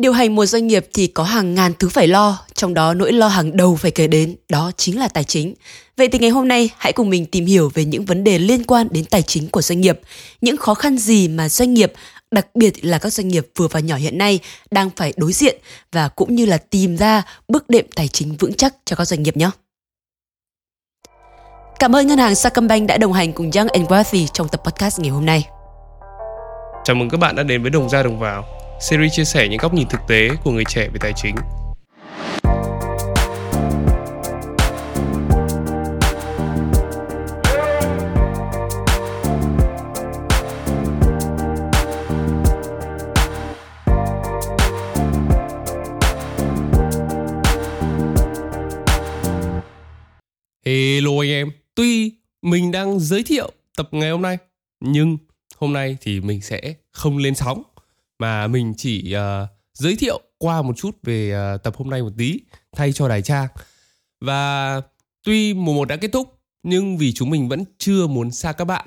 Điều hành một doanh nghiệp thì có hàng ngàn thứ phải lo, trong đó nỗi lo hàng đầu phải kể đến đó chính là tài chính. Vậy thì ngày hôm nay hãy cùng mình tìm hiểu về những vấn đề liên quan đến tài chính của doanh nghiệp, những khó khăn gì mà doanh nghiệp, đặc biệt là các doanh nghiệp vừa và nhỏ hiện nay đang phải đối diện và cũng như là tìm ra bước đệm tài chính vững chắc cho các doanh nghiệp nhé. Cảm ơn ngân hàng Sacombank đã đồng hành cùng Young and Wealthy trong tập podcast ngày hôm nay. Chào mừng các bạn đã đến với Đồng ra Đồng vào, series chia sẻ những góc nhìn thực tế của người trẻ về tài chính. Hello anh em, tuy mình đang giới thiệu tập ngày hôm nay, nhưng hôm nay thì mình sẽ không lên sóng mà mình chỉ uh, giới thiệu qua một chút về uh, tập hôm nay một tí thay cho đài trang. Và tuy mùa một đã kết thúc nhưng vì chúng mình vẫn chưa muốn xa các bạn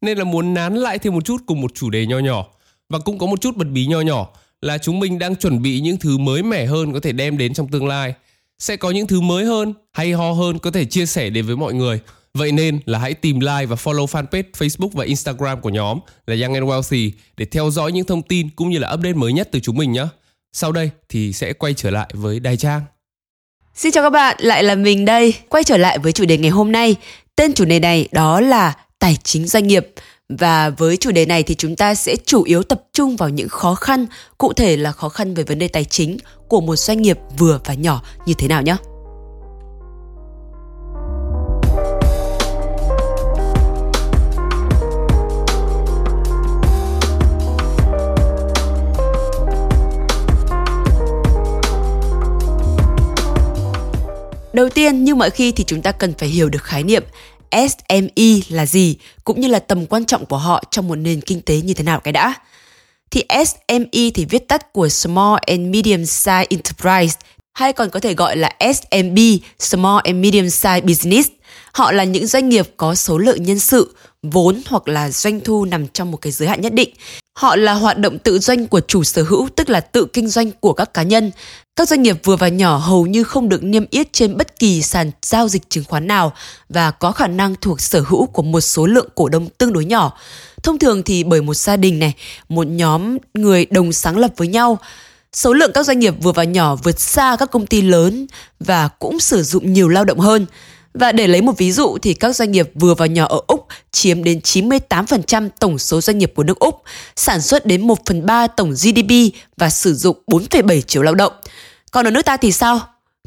nên là muốn nán lại thêm một chút cùng một chủ đề nho nhỏ và cũng có một chút bật bí nho nhỏ là chúng mình đang chuẩn bị những thứ mới mẻ hơn có thể đem đến trong tương lai sẽ có những thứ mới hơn, hay ho hơn có thể chia sẻ đến với mọi người. Vậy nên là hãy tìm like và follow fanpage Facebook và Instagram của nhóm là Young and Wealthy để theo dõi những thông tin cũng như là update mới nhất từ chúng mình nhé. Sau đây thì sẽ quay trở lại với Đài Trang. Xin chào các bạn, lại là mình đây. Quay trở lại với chủ đề ngày hôm nay. Tên chủ đề này đó là tài chính doanh nghiệp. Và với chủ đề này thì chúng ta sẽ chủ yếu tập trung vào những khó khăn, cụ thể là khó khăn về vấn đề tài chính của một doanh nghiệp vừa và nhỏ như thế nào nhé. Đầu tiên, như mọi khi thì chúng ta cần phải hiểu được khái niệm SME là gì cũng như là tầm quan trọng của họ trong một nền kinh tế như thế nào cái đã. Thì SME thì viết tắt của Small and Medium Size Enterprise hay còn có thể gọi là SMB, Small and Medium Size Business. Họ là những doanh nghiệp có số lượng nhân sự, vốn hoặc là doanh thu nằm trong một cái giới hạn nhất định. Họ là hoạt động tự doanh của chủ sở hữu, tức là tự kinh doanh của các cá nhân. Các doanh nghiệp vừa và nhỏ hầu như không được niêm yết trên bất kỳ sàn giao dịch chứng khoán nào và có khả năng thuộc sở hữu của một số lượng cổ đông tương đối nhỏ. Thông thường thì bởi một gia đình này, một nhóm người đồng sáng lập với nhau, số lượng các doanh nghiệp vừa và nhỏ vượt xa các công ty lớn và cũng sử dụng nhiều lao động hơn. Và để lấy một ví dụ thì các doanh nghiệp vừa và nhỏ ở Úc chiếm đến 98% tổng số doanh nghiệp của nước Úc, sản xuất đến 1 phần 3 tổng GDP và sử dụng 4,7 triệu lao động. Còn ở nước ta thì sao?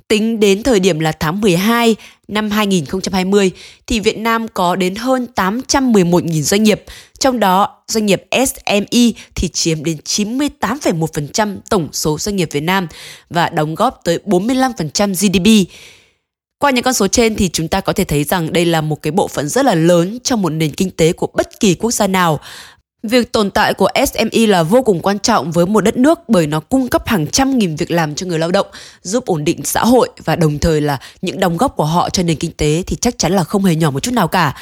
Tính đến thời điểm là tháng 12 năm 2020 thì Việt Nam có đến hơn 811.000 doanh nghiệp, trong đó doanh nghiệp SME thì chiếm đến 98,1% tổng số doanh nghiệp Việt Nam và đóng góp tới 45% GDP. Qua những con số trên thì chúng ta có thể thấy rằng đây là một cái bộ phận rất là lớn trong một nền kinh tế của bất kỳ quốc gia nào. Việc tồn tại của SME là vô cùng quan trọng với một đất nước bởi nó cung cấp hàng trăm nghìn việc làm cho người lao động, giúp ổn định xã hội và đồng thời là những đóng góp của họ cho nền kinh tế thì chắc chắn là không hề nhỏ một chút nào cả.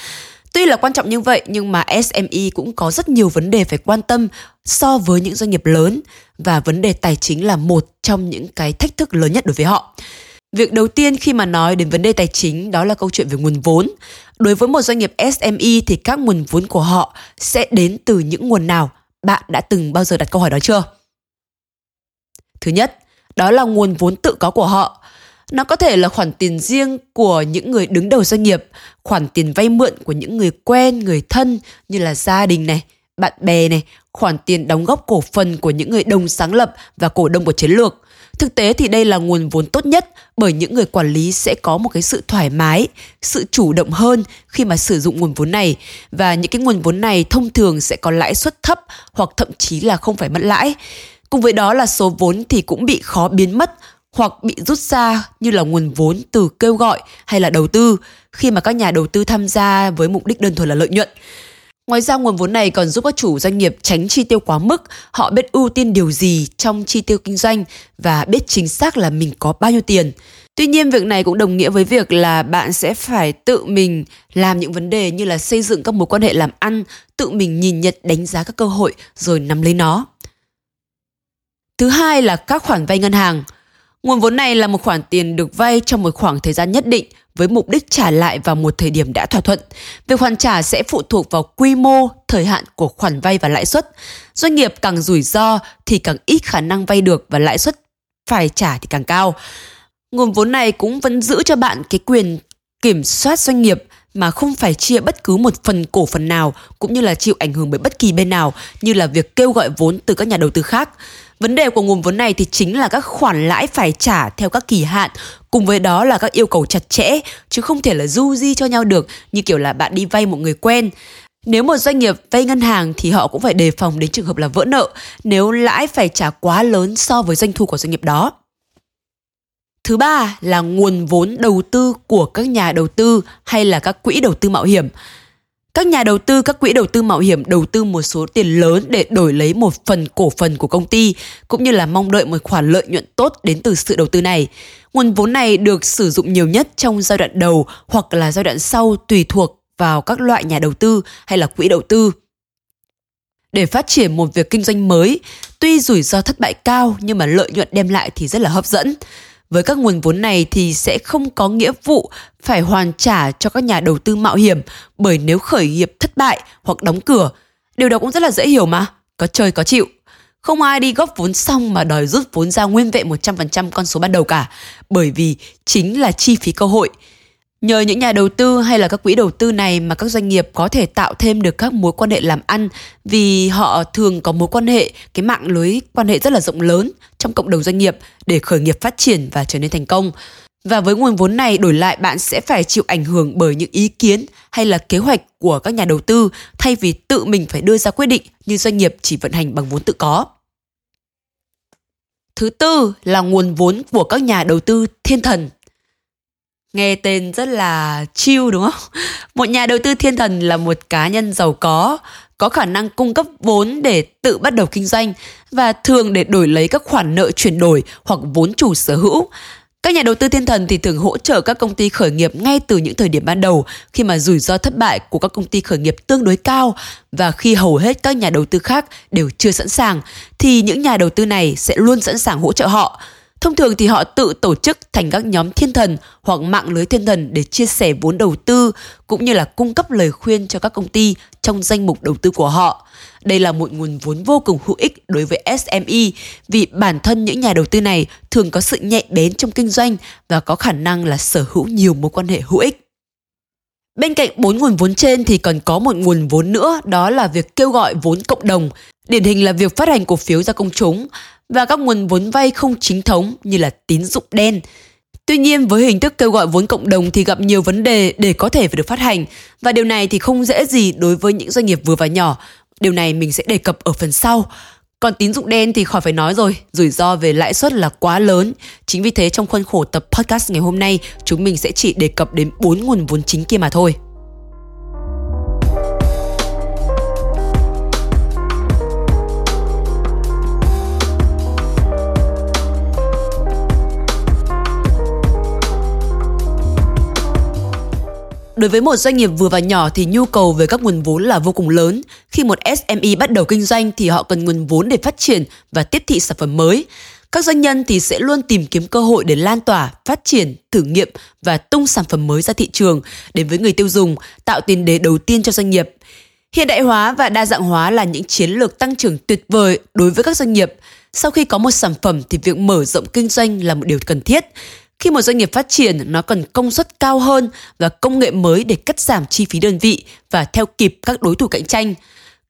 Tuy là quan trọng như vậy nhưng mà SME cũng có rất nhiều vấn đề phải quan tâm so với những doanh nghiệp lớn và vấn đề tài chính là một trong những cái thách thức lớn nhất đối với họ. Việc đầu tiên khi mà nói đến vấn đề tài chính đó là câu chuyện về nguồn vốn. Đối với một doanh nghiệp SME thì các nguồn vốn của họ sẽ đến từ những nguồn nào? Bạn đã từng bao giờ đặt câu hỏi đó chưa? Thứ nhất, đó là nguồn vốn tự có của họ. Nó có thể là khoản tiền riêng của những người đứng đầu doanh nghiệp, khoản tiền vay mượn của những người quen, người thân như là gia đình này, bạn bè này, khoản tiền đóng góp cổ phần của những người đồng sáng lập và cổ đông của chiến lược – Thực tế thì đây là nguồn vốn tốt nhất bởi những người quản lý sẽ có một cái sự thoải mái, sự chủ động hơn khi mà sử dụng nguồn vốn này và những cái nguồn vốn này thông thường sẽ có lãi suất thấp hoặc thậm chí là không phải mất lãi. Cùng với đó là số vốn thì cũng bị khó biến mất hoặc bị rút ra như là nguồn vốn từ kêu gọi hay là đầu tư khi mà các nhà đầu tư tham gia với mục đích đơn thuần là lợi nhuận. Ngoài ra nguồn vốn này còn giúp các chủ doanh nghiệp tránh chi tiêu quá mức, họ biết ưu tiên điều gì trong chi tiêu kinh doanh và biết chính xác là mình có bao nhiêu tiền. Tuy nhiên việc này cũng đồng nghĩa với việc là bạn sẽ phải tự mình làm những vấn đề như là xây dựng các mối quan hệ làm ăn, tự mình nhìn nhận đánh giá các cơ hội rồi nắm lấy nó. Thứ hai là các khoản vay ngân hàng. Nguồn vốn này là một khoản tiền được vay trong một khoảng thời gian nhất định với mục đích trả lại vào một thời điểm đã thỏa thuận. Việc hoàn trả sẽ phụ thuộc vào quy mô, thời hạn của khoản vay và lãi suất. Doanh nghiệp càng rủi ro thì càng ít khả năng vay được và lãi suất phải trả thì càng cao. Nguồn vốn này cũng vẫn giữ cho bạn cái quyền kiểm soát doanh nghiệp mà không phải chia bất cứ một phần cổ phần nào cũng như là chịu ảnh hưởng bởi bất kỳ bên nào như là việc kêu gọi vốn từ các nhà đầu tư khác. Vấn đề của nguồn vốn này thì chính là các khoản lãi phải trả theo các kỳ hạn, cùng với đó là các yêu cầu chặt chẽ, chứ không thể là du di cho nhau được như kiểu là bạn đi vay một người quen. Nếu một doanh nghiệp vay ngân hàng thì họ cũng phải đề phòng đến trường hợp là vỡ nợ nếu lãi phải trả quá lớn so với doanh thu của doanh nghiệp đó. Thứ ba là nguồn vốn đầu tư của các nhà đầu tư hay là các quỹ đầu tư mạo hiểm. Các nhà đầu tư, các quỹ đầu tư mạo hiểm đầu tư một số tiền lớn để đổi lấy một phần cổ phần của công ty, cũng như là mong đợi một khoản lợi nhuận tốt đến từ sự đầu tư này. Nguồn vốn này được sử dụng nhiều nhất trong giai đoạn đầu hoặc là giai đoạn sau tùy thuộc vào các loại nhà đầu tư hay là quỹ đầu tư. Để phát triển một việc kinh doanh mới, tuy rủi ro thất bại cao nhưng mà lợi nhuận đem lại thì rất là hấp dẫn. Với các nguồn vốn này thì sẽ không có nghĩa vụ phải hoàn trả cho các nhà đầu tư mạo hiểm bởi nếu khởi nghiệp thất bại hoặc đóng cửa, điều đó cũng rất là dễ hiểu mà, có chơi có chịu. Không ai đi góp vốn xong mà đòi rút vốn ra nguyên vẹn 100% con số ban đầu cả, bởi vì chính là chi phí cơ hội. Nhờ những nhà đầu tư hay là các quỹ đầu tư này mà các doanh nghiệp có thể tạo thêm được các mối quan hệ làm ăn vì họ thường có mối quan hệ, cái mạng lưới quan hệ rất là rộng lớn trong cộng đồng doanh nghiệp để khởi nghiệp phát triển và trở nên thành công. Và với nguồn vốn này đổi lại bạn sẽ phải chịu ảnh hưởng bởi những ý kiến hay là kế hoạch của các nhà đầu tư thay vì tự mình phải đưa ra quyết định như doanh nghiệp chỉ vận hành bằng vốn tự có. Thứ tư là nguồn vốn của các nhà đầu tư thiên thần Nghe tên rất là chill đúng không? Một nhà đầu tư thiên thần là một cá nhân giàu có, có khả năng cung cấp vốn để tự bắt đầu kinh doanh và thường để đổi lấy các khoản nợ chuyển đổi hoặc vốn chủ sở hữu. Các nhà đầu tư thiên thần thì thường hỗ trợ các công ty khởi nghiệp ngay từ những thời điểm ban đầu khi mà rủi ro thất bại của các công ty khởi nghiệp tương đối cao và khi hầu hết các nhà đầu tư khác đều chưa sẵn sàng thì những nhà đầu tư này sẽ luôn sẵn sàng hỗ trợ họ. Thông thường thì họ tự tổ chức thành các nhóm thiên thần hoặc mạng lưới thiên thần để chia sẻ vốn đầu tư, cũng như là cung cấp lời khuyên cho các công ty trong danh mục đầu tư của họ. Đây là một nguồn vốn vô cùng hữu ích đối với SME vì bản thân những nhà đầu tư này thường có sự nhạy bén trong kinh doanh và có khả năng là sở hữu nhiều mối quan hệ hữu ích. Bên cạnh bốn nguồn vốn trên thì còn có một nguồn vốn nữa, đó là việc kêu gọi vốn cộng đồng. Điển hình là việc phát hành cổ phiếu ra công chúng và các nguồn vốn vay không chính thống như là tín dụng đen. Tuy nhiên với hình thức kêu gọi vốn cộng đồng thì gặp nhiều vấn đề để có thể phải được phát hành và điều này thì không dễ gì đối với những doanh nghiệp vừa và nhỏ. Điều này mình sẽ đề cập ở phần sau. Còn tín dụng đen thì khỏi phải nói rồi, rủi ro về lãi suất là quá lớn. Chính vì thế trong khuôn khổ tập podcast ngày hôm nay, chúng mình sẽ chỉ đề cập đến bốn nguồn vốn chính kia mà thôi. Đối với một doanh nghiệp vừa và nhỏ thì nhu cầu về các nguồn vốn là vô cùng lớn. Khi một SME bắt đầu kinh doanh thì họ cần nguồn vốn để phát triển và tiếp thị sản phẩm mới. Các doanh nhân thì sẽ luôn tìm kiếm cơ hội để lan tỏa, phát triển, thử nghiệm và tung sản phẩm mới ra thị trường đến với người tiêu dùng, tạo tiền đề đầu tiên cho doanh nghiệp. Hiện đại hóa và đa dạng hóa là những chiến lược tăng trưởng tuyệt vời đối với các doanh nghiệp. Sau khi có một sản phẩm thì việc mở rộng kinh doanh là một điều cần thiết. Khi một doanh nghiệp phát triển, nó cần công suất cao hơn và công nghệ mới để cắt giảm chi phí đơn vị và theo kịp các đối thủ cạnh tranh.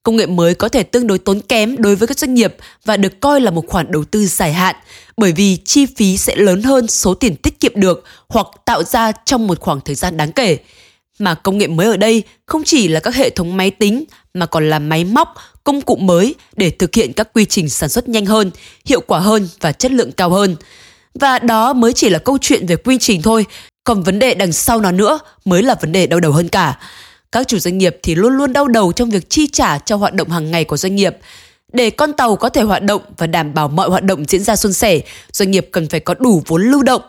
Công nghệ mới có thể tương đối tốn kém đối với các doanh nghiệp và được coi là một khoản đầu tư dài hạn bởi vì chi phí sẽ lớn hơn số tiền tiết kiệm được hoặc tạo ra trong một khoảng thời gian đáng kể. Mà công nghệ mới ở đây không chỉ là các hệ thống máy tính mà còn là máy móc, công cụ mới để thực hiện các quy trình sản xuất nhanh hơn, hiệu quả hơn và chất lượng cao hơn. Và đó mới chỉ là câu chuyện về quy trình thôi, còn vấn đề đằng sau nó nữa mới là vấn đề đau đầu hơn cả. Các chủ doanh nghiệp thì luôn luôn đau đầu trong việc chi trả cho hoạt động hàng ngày của doanh nghiệp. Để con tàu có thể hoạt động và đảm bảo mọi hoạt động diễn ra suôn sẻ, doanh nghiệp cần phải có đủ vốn lưu động.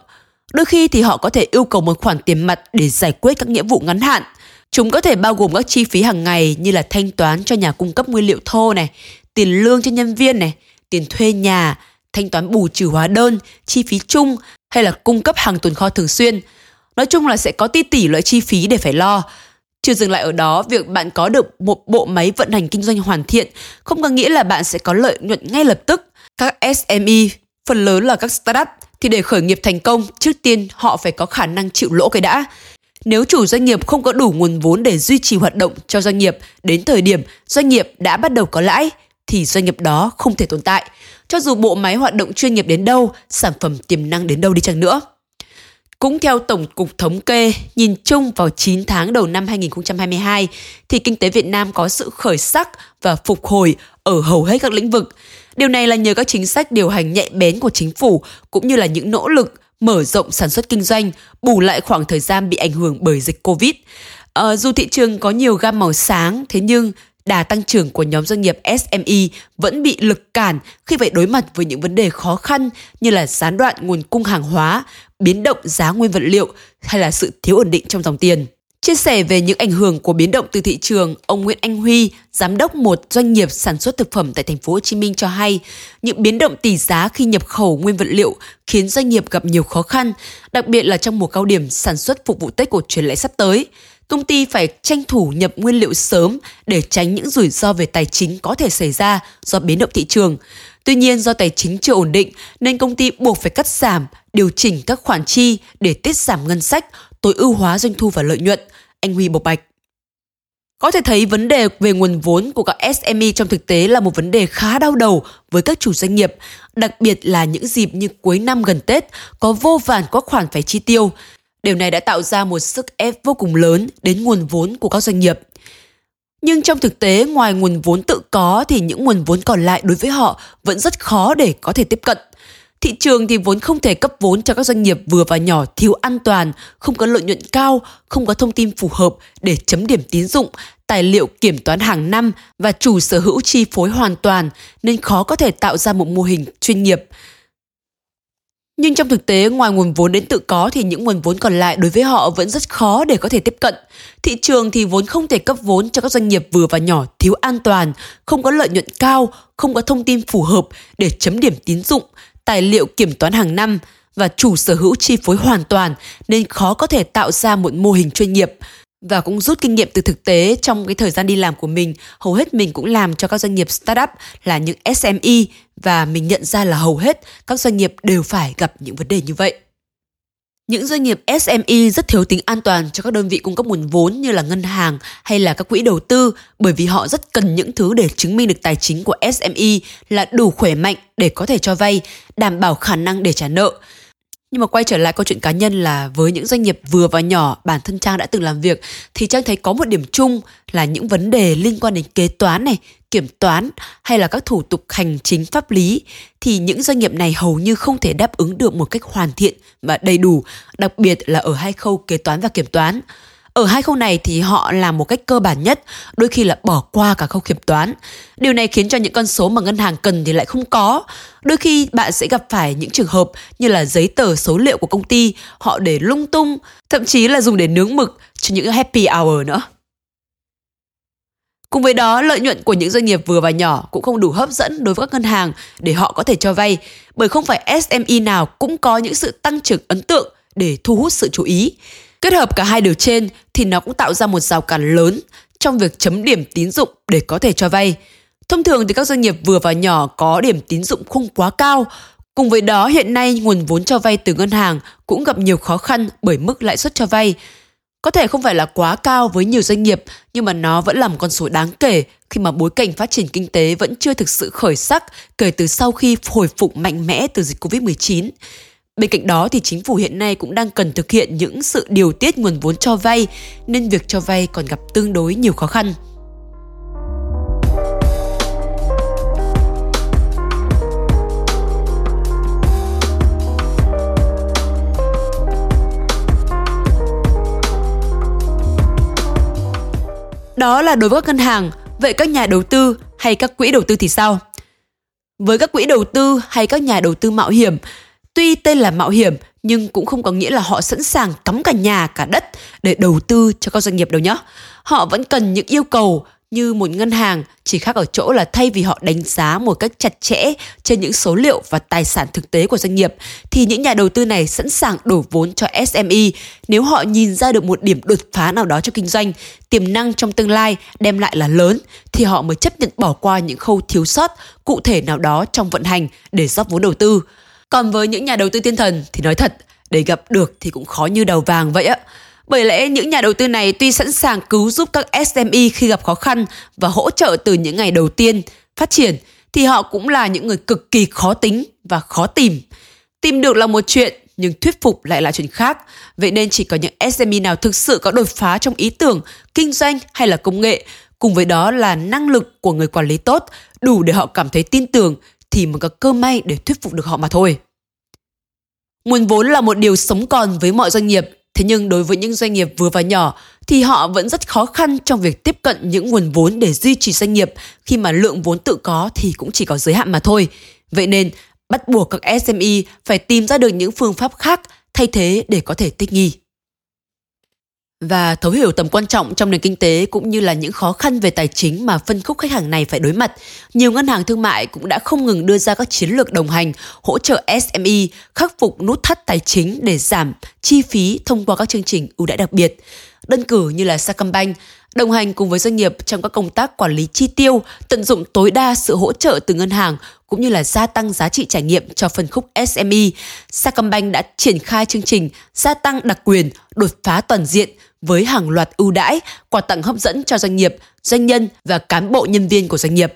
Đôi khi thì họ có thể yêu cầu một khoản tiền mặt để giải quyết các nghĩa vụ ngắn hạn. Chúng có thể bao gồm các chi phí hàng ngày như là thanh toán cho nhà cung cấp nguyên liệu thô này, tiền lương cho nhân viên này, tiền thuê nhà, thanh toán bù trừ hóa đơn, chi phí chung hay là cung cấp hàng tồn kho thường xuyên. Nói chung là sẽ có tỷ tỷ loại chi phí để phải lo. Chưa dừng lại ở đó, việc bạn có được một bộ máy vận hành kinh doanh hoàn thiện không có nghĩa là bạn sẽ có lợi nhuận ngay lập tức. Các SME, phần lớn là các startup, thì để khởi nghiệp thành công, trước tiên họ phải có khả năng chịu lỗ cái đã. Nếu chủ doanh nghiệp không có đủ nguồn vốn để duy trì hoạt động cho doanh nghiệp đến thời điểm doanh nghiệp đã bắt đầu có lãi, thì doanh nghiệp đó không thể tồn tại. Cho dù bộ máy hoạt động chuyên nghiệp đến đâu, sản phẩm tiềm năng đến đâu đi chăng nữa. Cũng theo Tổng cục Thống kê, nhìn chung vào 9 tháng đầu năm 2022, thì kinh tế Việt Nam có sự khởi sắc và phục hồi ở hầu hết các lĩnh vực. Điều này là nhờ các chính sách điều hành nhạy bén của chính phủ cũng như là những nỗ lực mở rộng sản xuất kinh doanh, bù lại khoảng thời gian bị ảnh hưởng bởi dịch Covid. À, dù thị trường có nhiều gam màu sáng, thế nhưng đà tăng trưởng của nhóm doanh nghiệp SME vẫn bị lực cản khi phải đối mặt với những vấn đề khó khăn như là gián đoạn nguồn cung hàng hóa, biến động giá nguyên vật liệu hay là sự thiếu ổn định trong dòng tiền. Chia sẻ về những ảnh hưởng của biến động từ thị trường, ông Nguyễn Anh Huy, giám đốc một doanh nghiệp sản xuất thực phẩm tại thành phố Hồ Chí Minh cho hay, những biến động tỷ giá khi nhập khẩu nguyên vật liệu khiến doanh nghiệp gặp nhiều khó khăn, đặc biệt là trong mùa cao điểm sản xuất phục vụ Tết cổ truyền lễ sắp tới. Công ty phải tranh thủ nhập nguyên liệu sớm để tránh những rủi ro về tài chính có thể xảy ra do biến động thị trường. Tuy nhiên do tài chính chưa ổn định nên công ty buộc phải cắt giảm, điều chỉnh các khoản chi để tiết giảm ngân sách, tối ưu hóa doanh thu và lợi nhuận, anh Huy bộc bạch. Có thể thấy vấn đề về nguồn vốn của các SME trong thực tế là một vấn đề khá đau đầu với các chủ doanh nghiệp, đặc biệt là những dịp như cuối năm gần Tết có vô vàn các khoản phải chi tiêu. Điều này đã tạo ra một sức ép vô cùng lớn đến nguồn vốn của các doanh nghiệp. Nhưng trong thực tế, ngoài nguồn vốn tự có thì những nguồn vốn còn lại đối với họ vẫn rất khó để có thể tiếp cận. Thị trường thì vốn không thể cấp vốn cho các doanh nghiệp vừa và nhỏ thiếu an toàn, không có lợi nhuận cao, không có thông tin phù hợp để chấm điểm tín dụng, tài liệu kiểm toán hàng năm và chủ sở hữu chi phối hoàn toàn nên khó có thể tạo ra một mô hình chuyên nghiệp. Nhưng trong thực tế, ngoài nguồn vốn đến tự có thì những nguồn vốn còn lại đối với họ vẫn rất khó để có thể tiếp cận. Thị trường thì vốn không thể cấp vốn cho các doanh nghiệp vừa và nhỏ thiếu an toàn, không có lợi nhuận cao, không có thông tin phù hợp để chấm điểm tín dụng, tài liệu kiểm toán hàng năm và chủ sở hữu chi phối hoàn toàn nên khó có thể tạo ra một mô hình chuyên nghiệp và cũng rút kinh nghiệm từ thực tế trong cái thời gian đi làm của mình hầu hết mình cũng làm cho các doanh nghiệp startup là những SME và mình nhận ra là hầu hết các doanh nghiệp đều phải gặp những vấn đề như vậy những doanh nghiệp SME rất thiếu tính an toàn cho các đơn vị cung cấp nguồn vốn như là ngân hàng hay là các quỹ đầu tư bởi vì họ rất cần những thứ để chứng minh được tài chính của SME là đủ khỏe mạnh để có thể cho vay, đảm bảo khả năng để trả nợ. Nhưng mà quay trở lại câu chuyện cá nhân là với những doanh nghiệp vừa và nhỏ bản thân Trang đã từng làm việc thì Trang thấy có một điểm chung là những vấn đề liên quan đến kế toán này, kiểm toán hay là các thủ tục hành chính pháp lý thì những doanh nghiệp này hầu như không thể đáp ứng được một cách hoàn thiện và đầy đủ, đặc biệt là ở hai khâu kế toán và kiểm toán. Ở hai khâu này thì họ làm một cách cơ bản nhất, đôi khi là bỏ qua cả khâu kiểm toán. Điều này khiến cho những con số mà ngân hàng cần thì lại không có. Đôi khi bạn sẽ gặp phải những trường hợp như là giấy tờ số liệu của công ty, họ để lung tung, thậm chí là dùng để nướng mực cho những happy hour nữa. Cùng với đó, lợi nhuận của những doanh nghiệp vừa và nhỏ cũng không đủ hấp dẫn đối với các ngân hàng để họ có thể cho vay, bởi không phải SME nào cũng có những sự tăng trưởng ấn tượng để thu hút sự chú ý. Kết hợp cả hai điều trên thì nó cũng tạo ra một rào cản lớn trong việc chấm điểm tín dụng để có thể cho vay. Thông thường thì các doanh nghiệp vừa và nhỏ có điểm tín dụng không quá cao. Cùng với đó, hiện nay nguồn vốn cho vay từ ngân hàng cũng gặp nhiều khó khăn bởi mức lãi suất cho vay. Có thể không phải là quá cao với nhiều doanh nghiệp, nhưng mà nó vẫn là một con số đáng kể khi mà bối cảnh phát triển kinh tế vẫn chưa thực sự khởi sắc kể từ sau khi hồi phục mạnh mẽ từ dịch Covid-19. Bên cạnh đó thì chính phủ hiện nay cũng đang cần thực hiện những sự điều tiết nguồn vốn cho vay nên việc cho vay còn gặp tương đối nhiều khó khăn. Đó là đối với các ngân hàng, vậy các nhà đầu tư hay các quỹ đầu tư thì sao? Với các quỹ đầu tư hay các nhà đầu tư mạo hiểm Tuy tên là mạo hiểm nhưng cũng không có nghĩa là họ sẵn sàng cắm cả nhà cả đất để đầu tư cho các doanh nghiệp đâu nhé. Họ vẫn cần những yêu cầu như một ngân hàng, chỉ khác ở chỗ là thay vì họ đánh giá một cách chặt chẽ trên những số liệu và tài sản thực tế của doanh nghiệp, thì những nhà đầu tư này sẵn sàng đổ vốn cho SME nếu họ nhìn ra được một điểm đột phá nào đó cho kinh doanh, tiềm năng trong tương lai đem lại là lớn, thì họ mới chấp nhận bỏ qua những khâu thiếu sót cụ thể nào đó trong vận hành để rót vốn đầu tư. Còn với những nhà đầu tư thiên thần thì nói thật, để gặp được thì cũng khó như đầu vàng vậy á. Bởi lẽ những nhà đầu tư này tuy sẵn sàng cứu giúp các SME khi gặp khó khăn và hỗ trợ từ những ngày đầu tiên phát triển, thì họ cũng là những người cực kỳ khó tính và khó tìm. Tìm được là một chuyện, nhưng thuyết phục lại là chuyện khác. Vậy nên chỉ có những SME nào thực sự có đột phá trong ý tưởng, kinh doanh hay là công nghệ, cùng với đó là năng lực của người quản lý tốt, đủ để họ cảm thấy tin tưởng thì mới có cơ may để thuyết phục được họ mà thôi. Nguồn vốn là một điều sống còn với mọi doanh nghiệp, thế nhưng đối với những doanh nghiệp vừa và nhỏ thì họ vẫn rất khó khăn trong việc tiếp cận những nguồn vốn để duy trì doanh nghiệp khi mà lượng vốn tự có thì cũng chỉ có giới hạn mà thôi. Vậy nên bắt buộc các SME phải tìm ra được những phương pháp khác thay thế để có thể thích nghi và thấu hiểu tầm quan trọng trong nền kinh tế cũng như là những khó khăn về tài chính mà phân khúc khách hàng này phải đối mặt, nhiều ngân hàng thương mại cũng đã không ngừng đưa ra các chiến lược đồng hành, hỗ trợ SME khắc phục nút thắt tài chính để giảm chi phí thông qua các chương trình ưu đãi đặc biệt. Đơn cử như là Sacombank đồng hành cùng với doanh nghiệp trong các công tác quản lý chi tiêu, tận dụng tối đa sự hỗ trợ từ ngân hàng cũng như là gia tăng giá trị trải nghiệm cho phân khúc SME. Sacombank đã triển khai chương trình gia tăng đặc quyền, đột phá toàn diện với hàng loạt ưu đãi, quà tặng hấp dẫn cho doanh nghiệp, doanh nhân và cán bộ nhân viên của doanh nghiệp.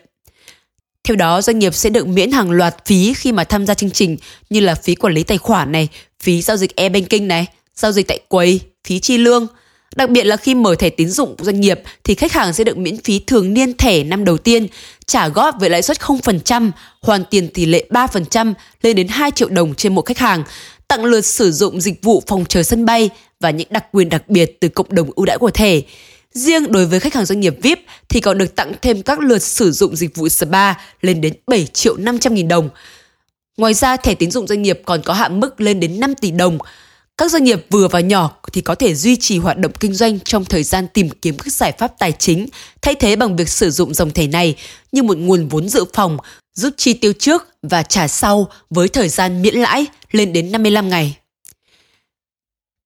Theo đó, doanh nghiệp sẽ được miễn hàng loạt phí khi mà tham gia chương trình như là phí quản lý tài khoản này, phí giao dịch e-banking này, giao dịch tại quầy, phí chi lương. Đặc biệt là khi mở thẻ tín dụng doanh nghiệp thì khách hàng sẽ được miễn phí thường niên thẻ năm đầu tiên, trả góp với lãi suất 0%, hoàn tiền tỷ lệ 3% lên đến 2 triệu đồng trên một khách hàng, tặng lượt sử dụng dịch vụ phòng chờ sân bay và những đặc quyền đặc biệt từ cộng đồng ưu đãi của thẻ. Riêng đối với khách hàng doanh nghiệp VIP thì còn được tặng thêm các lượt sử dụng dịch vụ spa lên đến 7 triệu 500 nghìn đồng. Ngoài ra, thẻ tín dụng doanh nghiệp còn có hạn mức lên đến 5 tỷ đồng. Các doanh nghiệp vừa và nhỏ thì có thể duy trì hoạt động kinh doanh trong thời gian tìm kiếm các giải pháp tài chính, thay thế bằng việc sử dụng dòng thẻ này như một nguồn vốn dự phòng, giúp chi tiêu trước và trả sau với thời gian miễn lãi lên đến 55 ngày.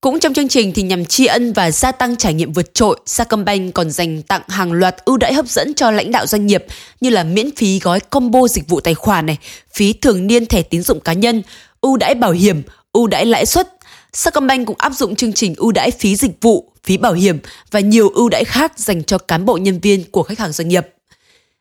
Cũng trong chương trình thì nhằm tri ân và gia tăng trải nghiệm vượt trội, Sacombank còn dành tặng hàng loạt ưu đãi hấp dẫn cho lãnh đạo doanh nghiệp như là miễn phí gói combo dịch vụ tài khoản này, phí thường niên thẻ tín dụng cá nhân, ưu đãi bảo hiểm, ưu đãi lãi suất. Sacombank cũng áp dụng chương trình ưu đãi phí dịch vụ, phí bảo hiểm và nhiều ưu đãi khác dành cho cán bộ nhân viên của khách hàng doanh nghiệp.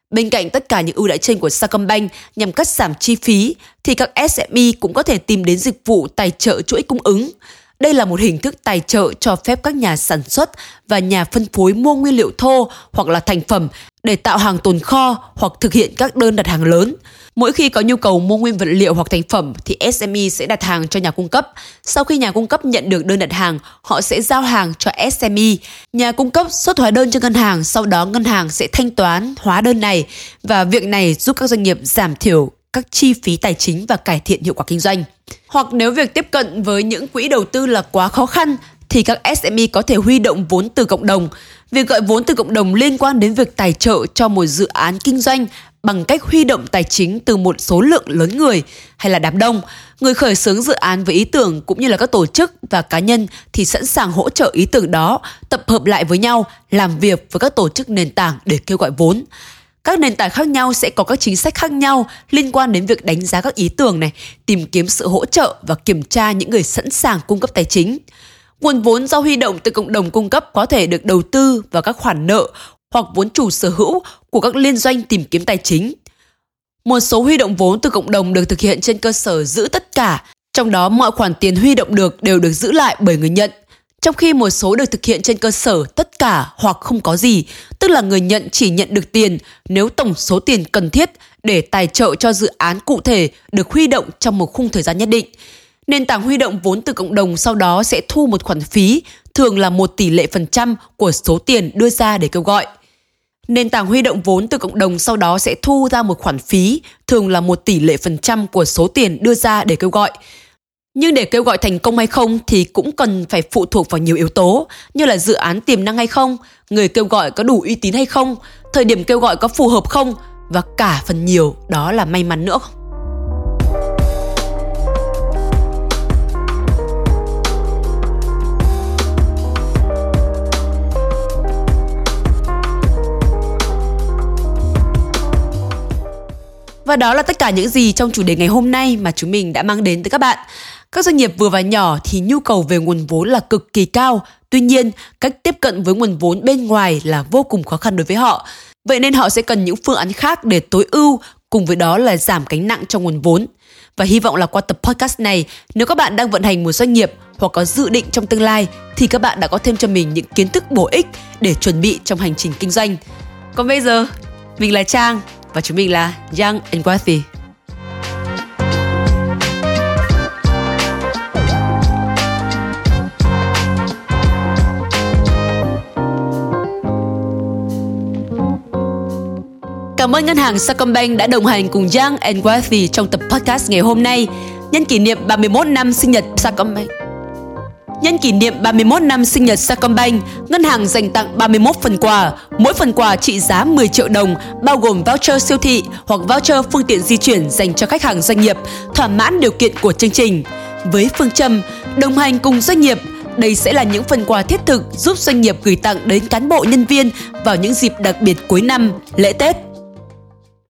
Bên cạnh tất cả những ưu đãi trên của Sacombank nhằm cắt giảm chi phí, thì các SME cũng có thể tìm đến dịch vụ tài trợ chuỗi cung ứng. Đây là một hình thức tài trợ cho phép các nhà sản xuất và nhà phân phối mua nguyên liệu thô hoặc là thành phẩm để tạo hàng tồn kho hoặc thực hiện các đơn đặt hàng lớn. Mỗi khi có nhu cầu mua nguyên vật liệu hoặc thành phẩm thì SME sẽ đặt hàng cho nhà cung cấp. Sau khi nhà cung cấp nhận được đơn đặt hàng, họ sẽ giao hàng cho SME. Nhà cung cấp xuất hóa đơn cho ngân hàng, sau đó ngân hàng sẽ thanh toán hóa đơn này và việc này giúp các doanh nghiệp giảm thiểu các chi phí tài chính và cải thiện hiệu quả kinh doanh. Hoặc nếu việc tiếp cận với những quỹ đầu tư là quá khó khăn thì các SME có thể huy động vốn từ cộng đồng. Việc gọi vốn từ cộng đồng liên quan đến việc tài trợ cho một dự án kinh doanh bằng cách huy động tài chính từ một số lượng lớn người hay là đám đông. Người khởi xướng dự án với ý tưởng cũng như là các tổ chức và cá nhân thì sẵn sàng hỗ trợ ý tưởng đó, tập hợp lại với nhau, làm việc với các tổ chức nền tảng để kêu gọi vốn các nền tảng khác nhau sẽ có các chính sách khác nhau liên quan đến việc đánh giá các ý tưởng này, tìm kiếm sự hỗ trợ và kiểm tra những người sẵn sàng cung cấp tài chính. Nguồn vốn do huy động từ cộng đồng cung cấp có thể được đầu tư vào các khoản nợ hoặc vốn chủ sở hữu của các liên doanh tìm kiếm tài chính. Một số huy động vốn từ cộng đồng được thực hiện trên cơ sở giữ tất cả, trong đó mọi khoản tiền huy động được đều được giữ lại bởi người nhận – trong khi một số được thực hiện trên cơ sở tất cả hoặc không có gì, tức là người nhận chỉ nhận được tiền nếu tổng số tiền cần thiết để tài trợ cho dự án cụ thể được huy động trong một khung thời gian nhất định. Nền tảng huy động vốn từ cộng đồng sau đó sẽ thu một khoản phí, thường là một tỷ lệ phần trăm của số tiền đưa ra để kêu gọi. Nền tảng huy động vốn từ cộng đồng sau đó sẽ thu ra một khoản phí, thường là một tỷ lệ phần trăm của số tiền đưa ra để kêu gọi. Nhưng để kêu gọi thành công hay không thì cũng cần phải phụ thuộc vào nhiều yếu tố như là dự án tiềm năng hay không, người kêu gọi có đủ uy tín hay không, thời điểm kêu gọi có phù hợp không và cả phần nhiều đó là may mắn nữa. Và đó là tất cả những gì trong chủ đề ngày hôm nay mà chúng mình đã mang đến tới các bạn. Các doanh nghiệp vừa và nhỏ thì nhu cầu về nguồn vốn là cực kỳ cao, tuy nhiên cách tiếp cận với nguồn vốn bên ngoài là vô cùng khó khăn đối với họ. Vậy nên họ sẽ cần những phương án khác để tối ưu, cùng với đó là giảm gánh nặng trong nguồn vốn. Và hy vọng là qua tập podcast này, nếu các bạn đang vận hành một doanh nghiệp hoặc có dự định trong tương lai thì các bạn đã có thêm cho mình những kiến thức bổ ích để chuẩn bị trong hành trình kinh doanh. Còn bây giờ, mình là Trang và chúng mình là Young and Wealthy. Cảm ơn ngân hàng Sacombank đã đồng hành cùng Young and Wealthy trong tập podcast ngày hôm nay. Nhân kỷ niệm 31 năm sinh nhật Sacombank. Nhân kỷ niệm 31 năm sinh nhật Sacombank, ngân hàng dành tặng 31 phần quà, mỗi phần quà trị giá 10 triệu đồng, bao gồm voucher siêu thị hoặc voucher phương tiện di chuyển dành cho khách hàng doanh nghiệp, thỏa mãn điều kiện của chương trình. Với phương châm đồng hành cùng doanh nghiệp, đây sẽ là những phần quà thiết thực giúp doanh nghiệp gửi tặng đến cán bộ nhân viên vào những dịp đặc biệt cuối năm, lễ Tết